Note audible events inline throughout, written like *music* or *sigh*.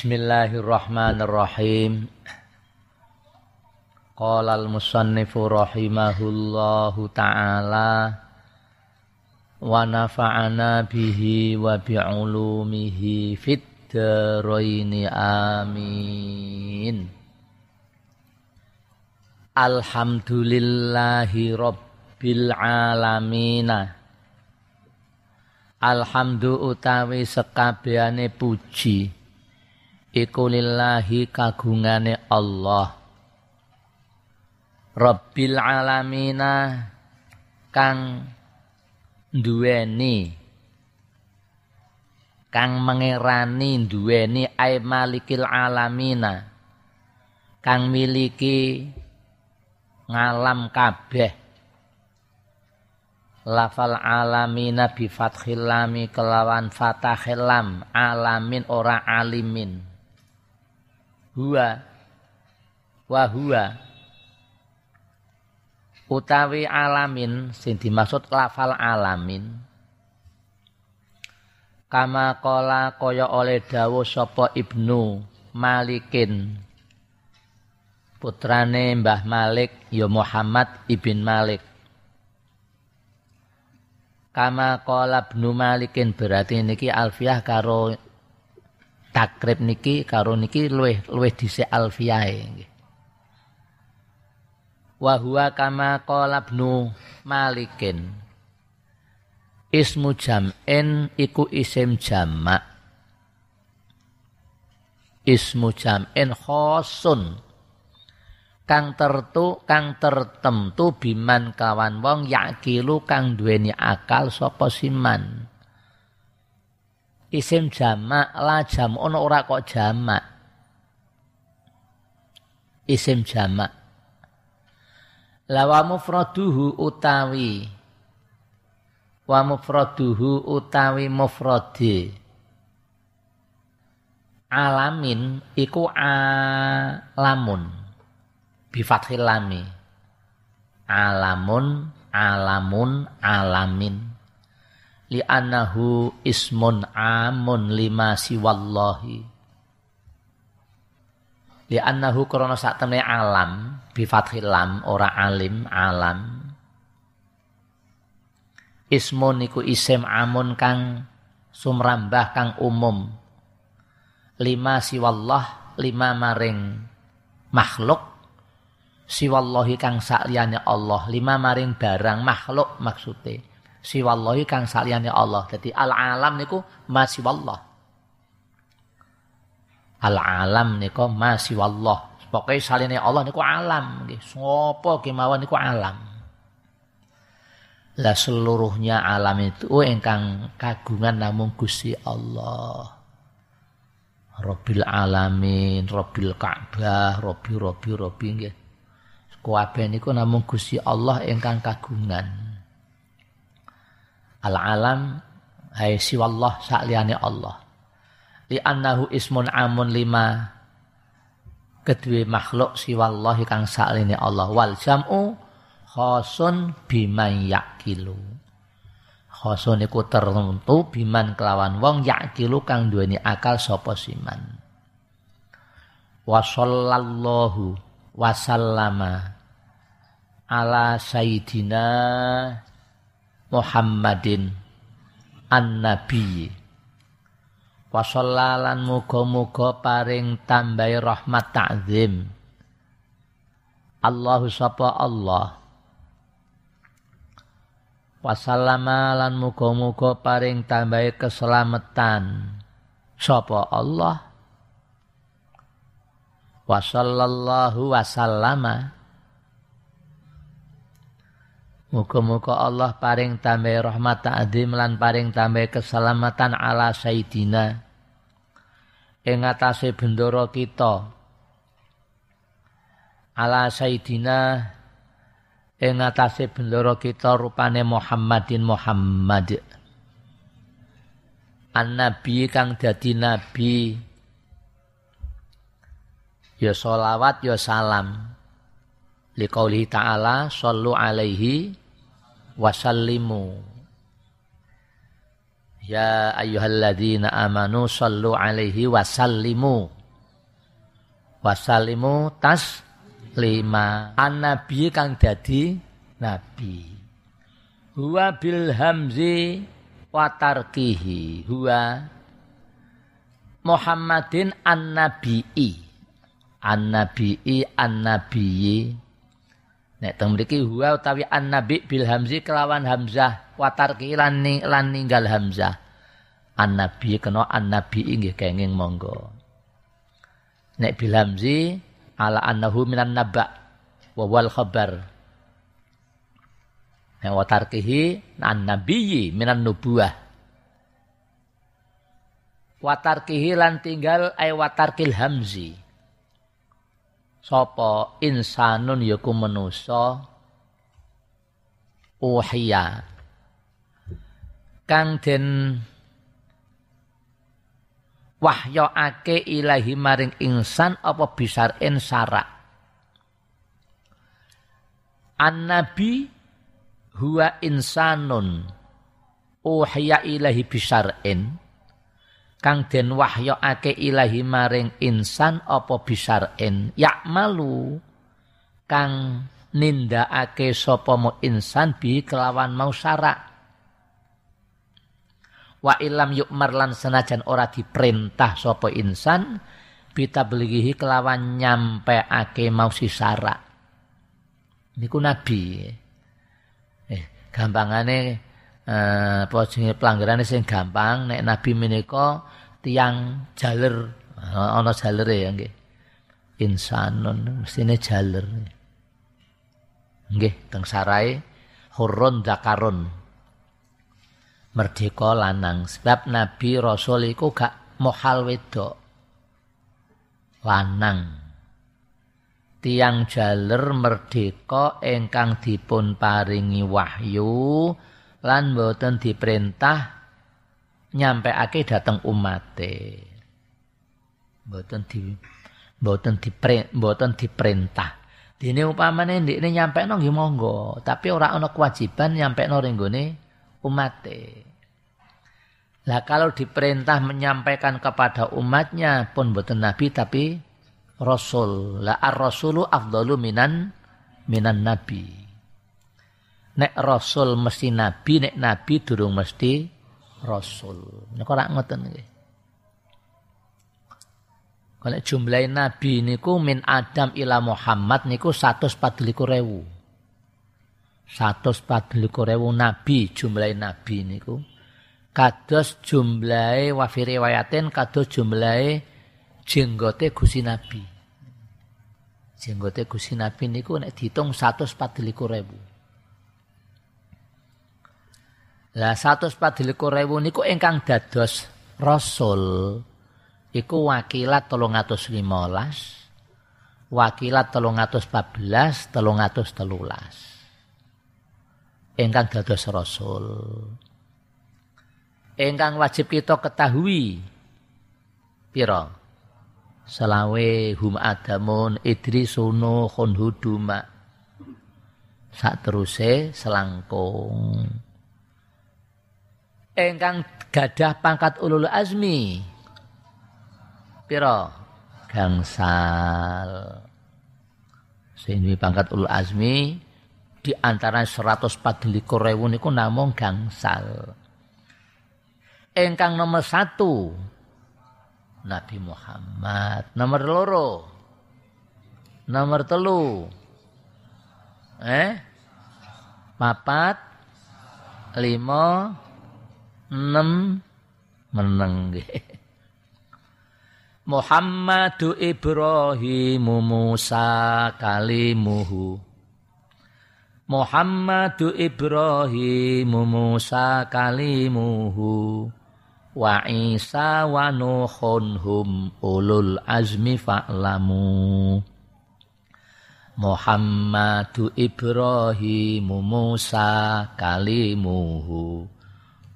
Bismillahirrahmanirrahim. Qala al-musannifu rahimahullahu ta'ala wa nafa'ana bihi wa bi'ulumihi fid daraini amin. Alhamdulillahi rabbil alamina. Alhamdu utawi sekabehane puji iku lillahi kagungane Allah. Rabbil alamina kang duweni kang mengerani duweni ay malikil alamina kang miliki ngalam kabeh. Lafal alamina bi fathil kelawan fathil lam alamin ora alimin huwa wa huwa utawi alamin sing dimaksud lafal alamin. Kama kola kaya oleh dawuh sapa ibnu malikin. Putrane Mbah Malik ya Muhammad ibn Malik. Kama kola ibnu Malikin berarti niki alfiah karo takrib niki karo niki luwih luwih dhisik alfiyahe nggih. Wa huwa kama qala Ibnu Malikin. Ismu jam'in iku isim jamak. Ismu jam'in khosun. Kang tertu kang tertentu biman kawan wong yakilu kang duweni akal sapa siman isim jamak la jamun ora kok jamak. Isim jamak. Lawa mufraduhu utawi wa mufraduhu utawi mufradi. Alamin iku alamun bi fathil lami. Alamun alamun alamin li'annahu ismun amun lima siwallahi. Li'annahu krana sak temne alam bi ora alim alam. Ismun niku isim amun kang sumrambah kang umum. Lima siwallah lima maring makhluk. Siwallahi kang sakliyane Allah lima maring barang makhluk maksudnya siwallahi kang saliyane Allah. Jadi al-alam niku ma siwallah. Al-alam niku ma siwallah. Pokoke saliyane Allah niku alam nggih. Sapa kemawon niku alam. Lah seluruhnya alam itu ingkang kagungan namung Gusti Allah. Rabbil alamin, Rabbil Ka'bah, Rabbi Rabbi Rabbi nggih. Kabeh niku namung Gusti Allah ingkang kagungan al-alam hai siwallah sakliyane Allah. Li annahu ismun amun lima. Kedua makhluk siwallahi kang sakliyane Allah. Wal jam'u khosun biman yakilu. Khosun iku tertentu biman kelawan wong yakilu kang duweni akal sapa siman. Wa sallallahu wasallama ala sayyidina Muhammadin an-nabi. Wasallalan muga-muga paring tambahi rahmat ta'zim. Allahu sapa Allah. Wasallama lan muga-muga paring tambahi keselamatan. Sapa Allah? Wasallallahu wasallama Muga-muga Allah paring tambah rahmat ta'zim lan paring tambah keselamatan ala sayyidina. Ing atase bendoro kita. Ala sayyidina ing atase bendoro kita rupane Muhammadin Muhammad. An-nabi kang dadi nabi. Ya solawat ya salam. Liqaulihi ta'ala sallu alaihi wasallimu Ya ayyuhalladzina amanu sallu alaihi wasallimu. Wasallimu tas lima. An nabi kang dadi nabi. Huwa bil hamzi watarkihi. Huwa Muhammadin an-nabi'i. An-nabi'i an-nabiyyi. Nek teng mriki huwa utawi an-nabi bil hamzi kelawan hamzah watarki lan lan ninggal hamzah. An-nabi kena an-nabi nggih kenging monggo. Nek bil hamzi ala annahu minan naba wa wal khabar. Nek watarkihi an-nabiyyi minan nubuwah watarkihi lan tinggal ay watarkil hamzi sapa insanun yaku manusa uhiya. Kang den ake ilahi maring insan apa bisar sara an nabi huwa insanun. Uhiya ilahi bisar'in kang den wahyokake ilahi maring insan apa bisaren yakmalu kang nindakake sapa mu insan bi kelawan mau syarak. Wa ilam yukmar lan senajan ora diperintah sapa insan bita belihi kelawan nyampe ake mau si syarak. Niku nabi. Eh gampangane eh apa jenenge pelanggarane sing gampang nek nabi menika tiang jaler. Ana jalere ya nggih. Insanun mestine jaler. Nggih teng sarai hurun zakarun merdeka lanang. Sebab nabi rasul iku gak mohal wedok. Lanang. Tiang jaler merdeka ingkang dipun paringi wahyu lan boten diperintah nyampeake dateng umate. Boten di boten dipre, boten diperintah. Dene upamane ndekne nyampekno nggih monggo, tapi ora ana kewajiban nyampekno ring gone umate. Lah kalau diperintah menyampaikan kepada umatnya pun boten nabi tapi rasul. La ar-rasulu afdalu minan minan nabi nek rasul mesti nabi nek nabi durung mesti rasul nek ora ngoten nggih kalau jumlah nabi niku min Adam ila Muhammad niku 144 ribu. 144 ribu nabi jumlah nabi niku. Kados jumlah wafi riwayatin kados jumlah jenggote gusi nabi. Jenggote gusi nabi niku nek dihitung 144 ribu. Lah 144.000 niku ingkang dados rasul iku wakilat 315 wakilat 314 313 ingkang dados rasul. Ingkang wajib kita ketahui pira? Selawe hum adamun idrisuno khunhuduma sak teruse selangkung engkang gadah pangkat ulul azmi. Piro gangsal. Sehingga pangkat ulul azmi di antara 144 ribu niku namung gangsal. Engkang nomor satu Nabi Muhammad. Nomor loro nomor telu eh? Papat lima enam meneng. Muhammadu Ibrahim Musa kalimuhu. Muhammadu Ibrahim Musa kalimuhu. Wa Isa wa Nuhun hum ulul azmi fa'lamu. Muhammadu Ibrahim Musa kalimuhu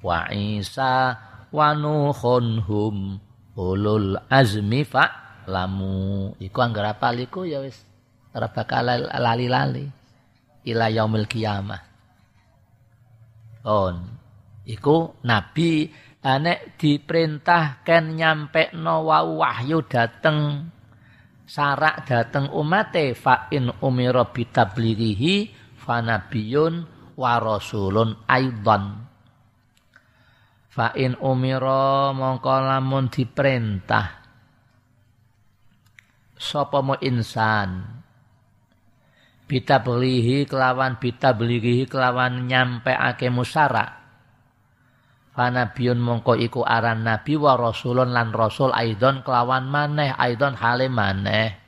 wa Isa wa Nuhun hum ulul azmi fa lamu. Iku anggere apal iku ya wis ora bakal lali-lali. Ila yaumil kiamah on. Iku nabi Anek diperintah ken nyampe no wahyu dateng sarak dateng umate fa in umira bitablighihi fa nabiyun wa rasulun aidan fa in umira mongko lamun diperintah sapa mo insan bitablihi kelawan bitablihi kelawan nyampe ake musara Fanabiyun mongko iku aran nabi wa rasulun lan rasul aidon kelawan maneh aidon hale maneh.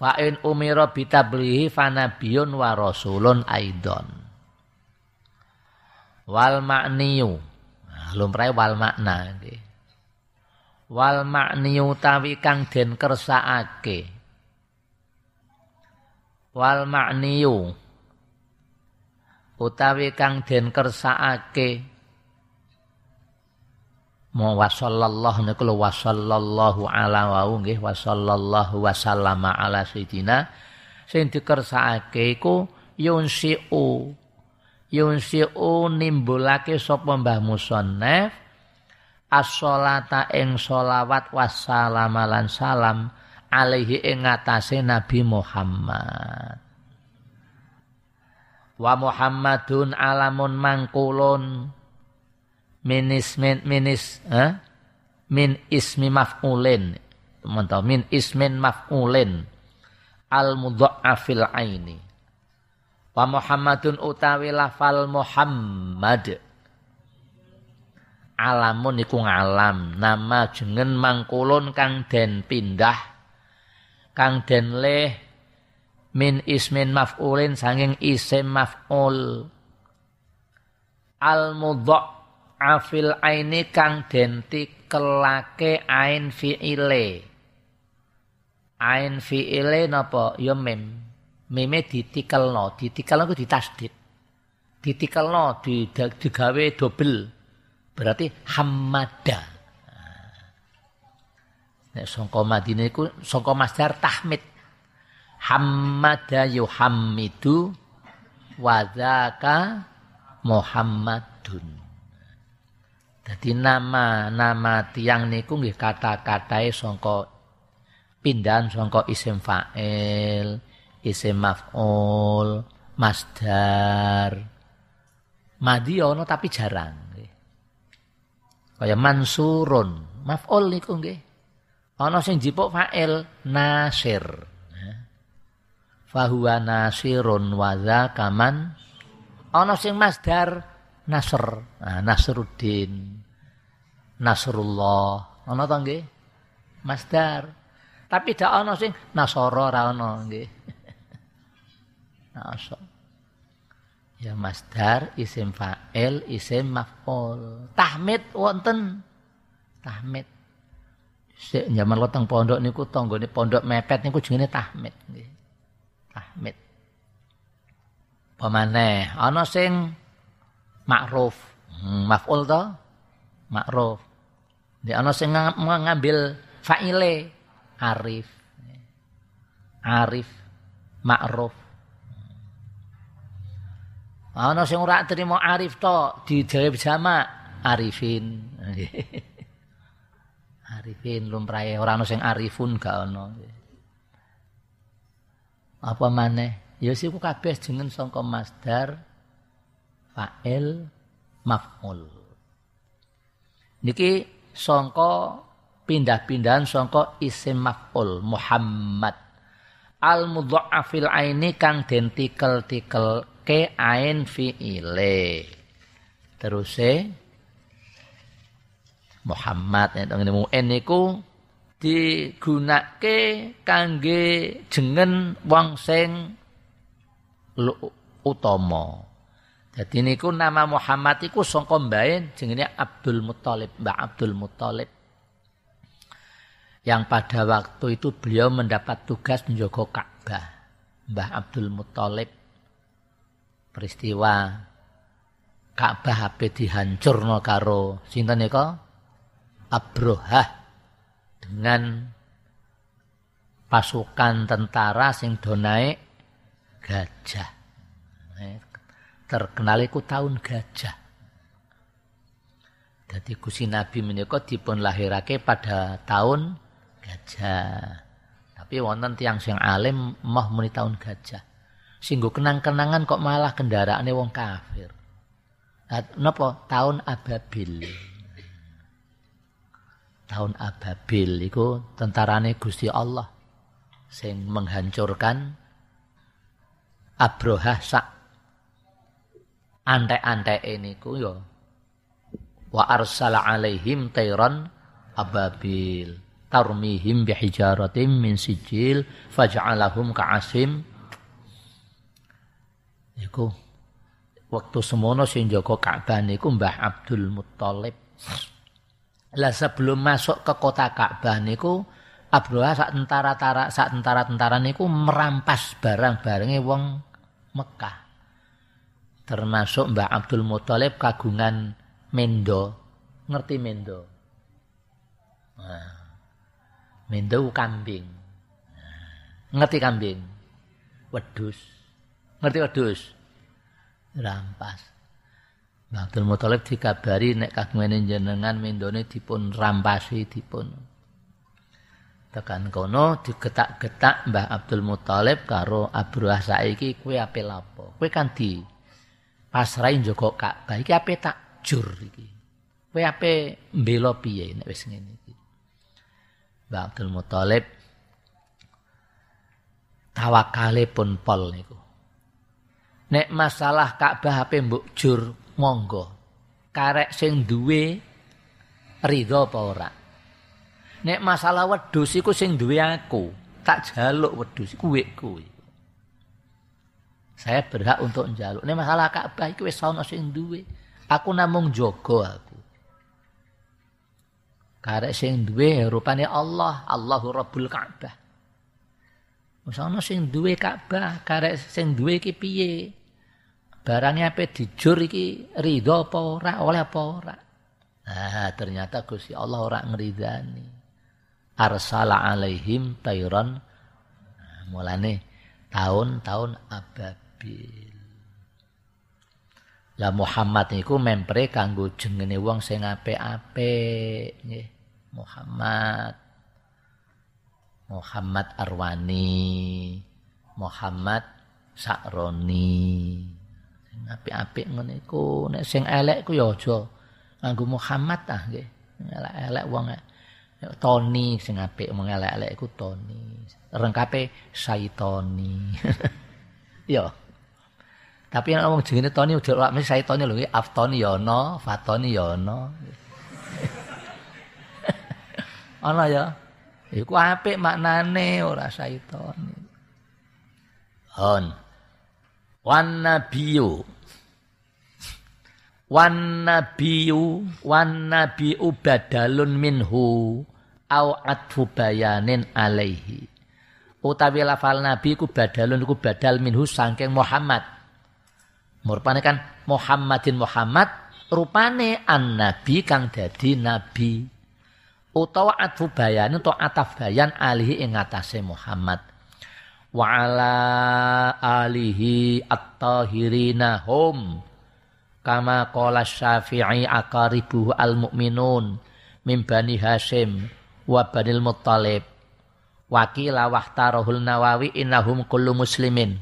Fa in umira bitablihi fanabiyun wa rasulun aidon. Wal makniyu. Nah, lumrahe wal makna nggih. Wal makniyu tawi kang den kersakake. Wal makniyu utawi kang den kersakake Mo wasallallahu niku lho wasallallahu ala wa nggih wasallallahu wasallama ala sayidina sing dikersakake iku yunsiu yunsiu nimbulake sapa Mbah Musannaf as-sholata ing sholawat wassalama lan salam alaihi ing ngatasé Nabi Muhammad. Wa Muhammadun alamun mangkulun minis min minis eh? min ismi maf'ulin teman min ismin maf'ulin al mudha'afil aini wa Muhammadun utawi lafal Muhammad. Alamun iku ngalam. Nama jengen mangkulun kang den pindah kang den leh min ismin maf'ulin sanging isim maf'ul. Al afil aini kang denti kelake ain fi'ile. Ain fi'ile napa? Ya mim mime ditikelno. Ditikelno ku ditasdid ditikelno digawe dobel. Berarti hamada nek sangka madine iku sangka masdar tahmid. Hammada yuhammidu wadzaka Muhammadun. Jadi nama-nama tiang niku nggih kata-katae sangka pindahan sangka isim fa'il, isim maf'ul, masdar. Madi ono tapi jarang. Kaya mansurun, maf'ul niku nggih. Ana sing jipuk fa'il nasir. Fahuwa nasirun wa kaman ana sing masdar nasr. Nah, nasruddin. Nasrullah. Ana to nggih? Masdar. Tapi dak ana sing nasara ra ana nggih nasr ya masdar isim fa'il isim maf'ul tahmid wonten tahmid sik zaman weteng pondok niku tanggane pondok mepet niku jenenge tahmid nggih Ahmed. Pemane ana sing makruf, hmm, maf'ul to? Makruf. Di ana sing ngambil fa'ile arif. Arif makruf. Ana sing ora trimo arif to dijawab sama arifin. *laughs* arifin lumrahe. Ora ana sing arifun gak ana. Apa maneh? Ya siku kabeh jeneng sangka masdar fa'il maf'ul. Niki sangka pindah-pindahan sangka isim maf'ul Muhammad. Al mudha'afil aini kang den tikel-tikel ke ain fi'ile terus Muhammad nek niku digunake kangge jengen wong sing utama. Jadi niku nama Muhammad iku sangka mbae jenenge Abdul Muthalib, Mbah Abdul Muthalib. Yang pada waktu itu beliau mendapat tugas menjaga Ka'bah. Mbah Abdul Muthalib peristiwa Ka'bah habis dihancurno karo sinten nika? Abrohah dengan pasukan tentara sing do naik gajah. Terkenal iku tahun gajah. Jadi Gusti Nabi menika dipun lahirake pada tahun gajah. Tapi wonten tiang sing alim mah muni tahun gajah. Singgo kenang-kenangan kok malah kendaraane wong kafir. Nah, napa? Tahun Ababil. Tahun Ababil iku tentarane Gusti Allah sing menghancurkan Abrohah sak antek-antek ini ku yo wa arsala alaihim tayran ababil tarmihim bihijaratim min sijil faj'alahum ka'asim iku waktu semono sing jaga Ka'bah niku Mbah Abdul Muthalib lah sebelum masuk ke kota Ka'bah niku Abdullah sak tentara-tentara sak tentara-tentara niku merampas barang-barangnya wong Mekah. Termasuk Mbah Abdul Muthalib kagungan mendo. Ngerti mendo? Nah, mendo kambing. Nah, ngerti kambing? Wedus. Ngerti wedus? Rampas. Abdul Muthalib dikabari nek kagungan jenengan mendone dipun rampasi dipun tekan kono digetak-getak Mbah Abdul Muthalib karo Abdullah saiki kowe ape lapo kowe kan di pasrai njogo Ka'bah iki ape tak jur iki. Kowe ape mbela piye nek wis ngene iki. Mbah Abdul Muthalib tawakale pun pol niku. Nek masalah Ka'bah ape mbok jur monggo. Karek sing duwe ridho apa ora? Nek masalah wedhus iku sing duwe aku, tak jaluk wedhus iku kowe. Saya berhak untuk njaluk. Nek masalah Ka'bah iku wis ana sing duwe. Aku namung jaga aku. Karek sing duwe rupane Allah, Allahu Rabbul Ka'bah. Wis ana sing duwe Ka'bah, karek sing duwe iki piye? Barangnya apa dijur iki ridho apa ora, oleh apa ora. Nah, ternyata Gusti Allah ora ngridani arsala alaihim tayran nah, mulane tahun-tahun ababil. Lah Muhammad niku mempre kanggo jengene wong sing apik-apik nggih. Muhammad. Muhammad Arwani. Muhammad Sakroni apik-apik ngene iku nek sing elek ku ya aja nganggo Muhammad ah nggih elek-elek wong Tony sing apik omong elek-elek iku Tony. Rengkape Saitoni. *laughs* Yo. Tapi yang ngomong jenenge Tony udah lak mesti Saitoni lho, Aftoni ya *laughs* ono, Fatoni ya ono. Ana ya. Iku apik maknane ora Saitoni. Hon. Wan nabiyyu wan nabiyyu wan nabiyyu badalun minhu au atfu bayanin alaihi. Utawi lafal nabi ku badalun ku badal minhu saking Muhammad. Murpane kan Muhammadin Muhammad rupane an nabi kang dadi nabi. Utawa atfu bayan atau ataf bayan alihi ing atase Muhammad. Wa ala alihi at-tahirina hum kama qala Syafi'i aqaribuhu al-mu'minun min Bani Hashim wa Banil Muttalib. Wakila wahtarahul Nawawi innahum kullu muslimin.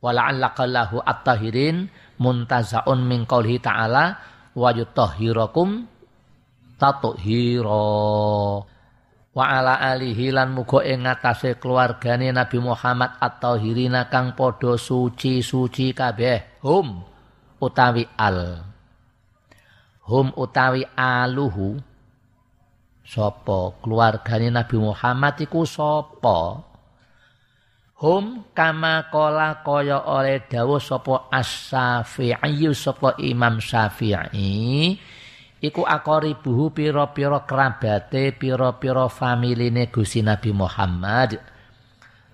Wa la'allaka lahu at-tahirin muntaza'un min qawlihi ta'ala wa yutahhirakum tatuhira. Wa ala alihi lan muga ing ngatasé keluargane Nabi Muhammad at-tahirina kang padha suci-suci kabeh. Hum utawi al. Hum utawi aluhu sapa? Keluargane Nabi Muhammad iku sapa? Hum kama kala kaya oleh dawuh sapa as-Syafi'i sapa Imam Syafi'i iku akoribuhu pira-pira kerabate pira-pira familine Gusti Nabi Muhammad.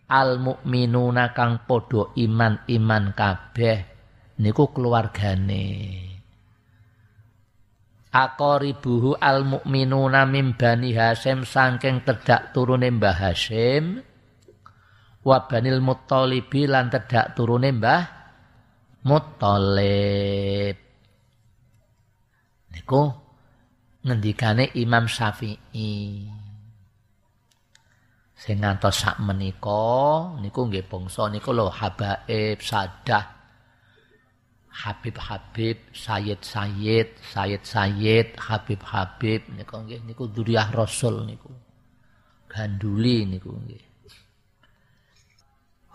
Al mukminuna kang padha iman-iman kabeh niku keluargane. Aqaribuhu al mukminuna mim bani Hasyim saking tedak turune Mbah Hasyim wa banil Muttalibi lan tedak turune Mbah Muttalib. Niku ngendikane Imam Syafi'i. Sing ngantos sak menika niku nggih bangsa niku lho habaib sadah Habib-habib, Sayyid-sayyid, Sayyid-sayyid, Habib-habib niku nggih niku duriyah Rasul niku. Ganduli niku nggih.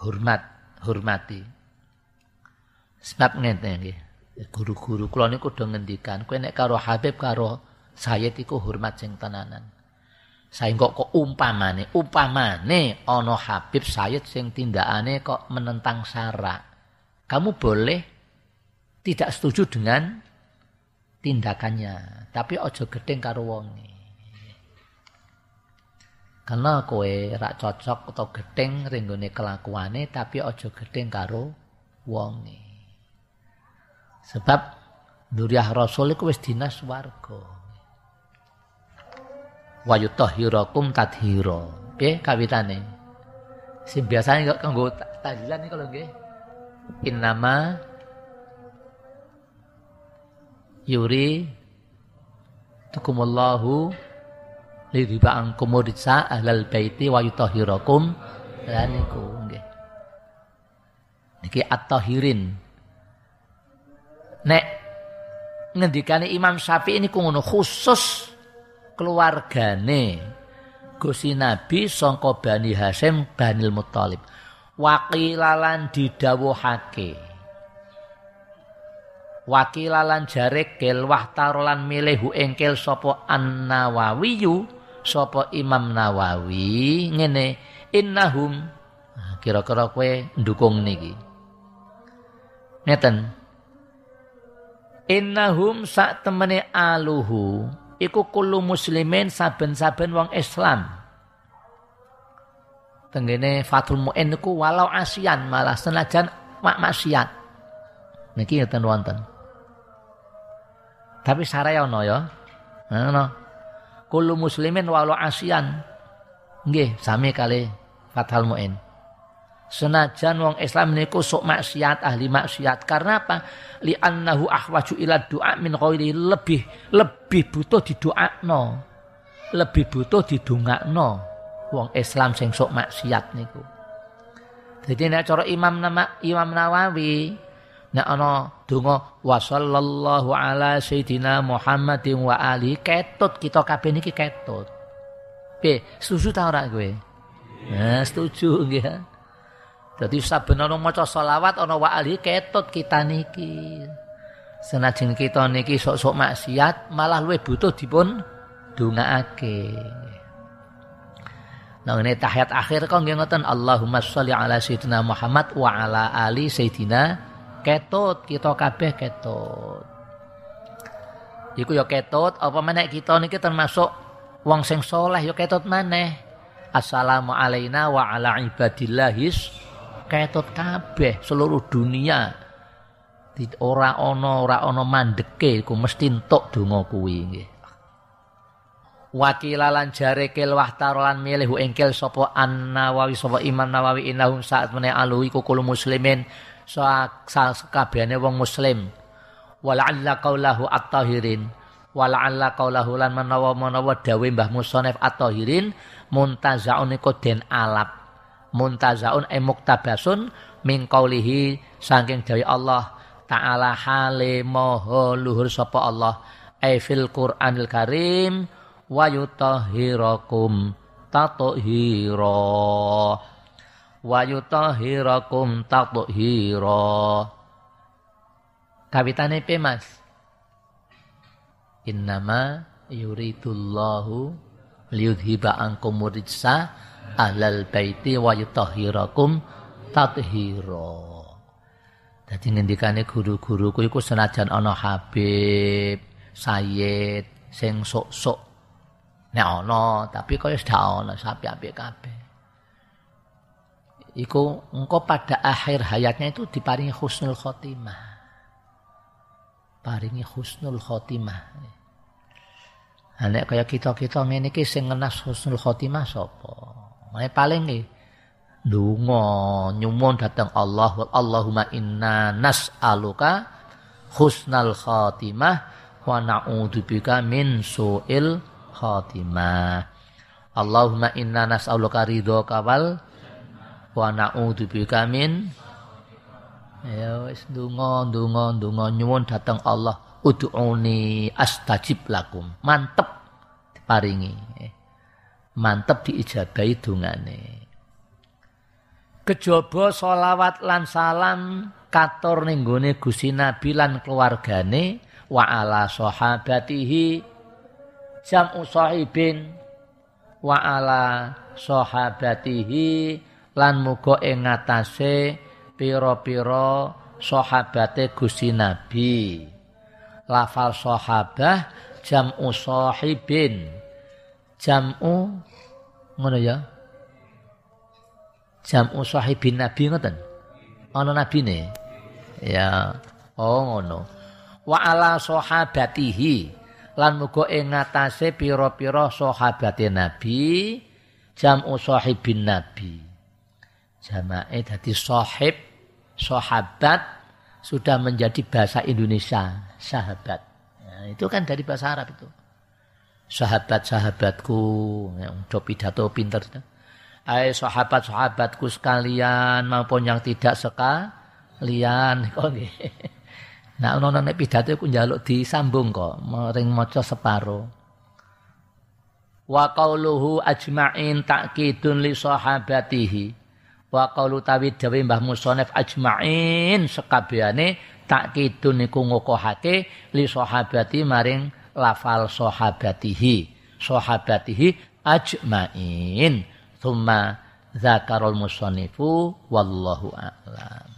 Hormat, hormati. Sebab ngene nggih. Guru-guru kula niku do ngendikan, kowe nek karo Habib karo Sayyid iku hormat sing tenanan. Saya kok umpamane, umpamane ana Habib Sayyid sing tindakane kok menentang syarak. Kamu boleh tidak setuju dengan tindakannya, tapi ojo gedeng karo wonge. Karena kowe rak cocok atau gedeng ringgone kelakuane tapi ojo gedeng karo wonge. Sebab Nuriyah Rasul iku wis dinas warga. Wa yutahhirakum tadhira. Piye kawitane? Sing biasane kanggo tahlilan iki lho nggih. Innama yuri tukumullahu lidhiba angkum ridsa ahlal baiti wa yutahhirakum. Lan niku nggih. Niki at-tahirin. Nek ngendikane Imam Syafi'i niku ngono khusus keluargane Gusti Nabi sangka Bani Hasyim Banil Muthalib wakilalan didhawuhake wakilalan jarek kel wahtarolan milih engkel sapa an-Nawawiyu sapa Imam Nawawi ngene innahum. Nah, kira-kira kowe ndukung niki. Ngeten. Innahum sak temene aluhu iku kullu muslimin saben-saben wong Islam. Tenggene Fathul Mu'in niku walau asian malah senajan mak maksiat niki ngeten wonten tapi saraya ono ya. Ngono. Kullu muslimin walau asian. Nggih, sami kali Fathal Muin. Senajan wong Islam niku sok maksiat, ahli maksiat. Karena apa? Li annahu ahwaju ila doa min ghairi lebih lebih butuh didoakno. Lebih butuh didongakno wong Islam sing sok maksiat niku. Jadi nek cara Imam nama Imam Nawawi ana donga wa sallallahu ala sayidina Muhammadin wa ali ketut kita kabeh niki ketut. Piye, setuju ta ora kowe? Nah, setuju nggih. Dadi saben ana maca selawat ana wa ali ketut kita niki. Senajan kita niki sok-sok maksiat malah luwih butuh dipun dongaake. Nah ini tahiyat akhir kok nggih ngoten Allahumma sholli ala sayyidina Muhammad wa ala ali sayyidina ketut kita kabeh ketut. Iku ya ketut apa meneh kita niki termasuk wong sing soleh ya ketut maneh. Assalamu alaina wa ala ibadillahis ketut kabeh seluruh dunia. Ora ana ora ana mandeke iku mesti entuk donga kuwi nggih. Wakilalan jare kel wahtarolan milih engkel sapa an nawawi sapa imam nawawi innahum saat meneh alu iku muslimin sakabehane wong muslim. Wala'alla qaulahu at-tahirin. Wala'alla qaulahu lan menawa-menawa dawe Mbah Musonef at-tahirin muntazaun iku den alap. Muntazaun e muktabasun min qaulihi saking dawe Allah taala hale maha luhur sapa Allah. E fil Qur'anil Karim wa yutahhirakum wa yutahhirakum tathira kawitane pe Mas? Innama yuridullahu liyudhiba ankum rijsa ahlal baiti wa yutahhirakum tathira Dadi ngendikane guru-guruku iku senajan ana Habib, Sayyid sing sok-sok. Nek ana tapi kaya sudah ana sapi-apik kabeh iku engkau pada akhir hayatnya itu diparingi husnul khotimah. Paringi husnul khotimah. Nek kaya kita-kita ngene iki sing ngenas husnul khotimah sapa? Mae paling iki ndonga nyuwun dhateng Allah Allahumma inna nas'aluka husnal khotimah wa na'udzubika min su'il khatimah. Allahumma inna nas'aluka ridhoka wal wa na'udzubika min Ya wis donga donga donga nyuwun dateng Allah ud'uni astajib lakum. Mantep diparingi. Mantep diijabahi dongane. Kejaba solawat lan salam katur ning gone Gusti Nabi lan keluargane wa ala sahabatihi jam'u sahibin wa ala sahabatihi lan muga ing ngatasé pira-pira sahabate Gusti Nabi. Lafal sahabah jam'u sahibin. Jam'u ngono ya. Jam'u sahibin nabi ngoten? Ana nabine? Ya oh ngono. Wa ala sahabatihi lan muga ing ngatasé pira-pira sahabate Nabi jam'u sahibin Nabi. Jamae dadi sahib, sahabat sudah menjadi bahasa Indonesia, sahabat. Nah, itu kan dari bahasa Arab itu. Sahabat-sahabatku, yang pidato pinter. Hai sahabat-sahabatku sekalian maupun yang tidak sekalian. *laughs* Kok Nah ono nek pidato iku njaluk disambung kok, ring maca separo. Wa qauluhu ajma'in ta'kidun li sahabatihi. Wa qaulu tawi dawe Mbah Musonef ajma'in sekabehane ta'kidun iku ngokohake li sahabati maring lafal sahabatihi. Sahabatihi ajma'in. Thumma zakarul musonifu wallahu a'lam.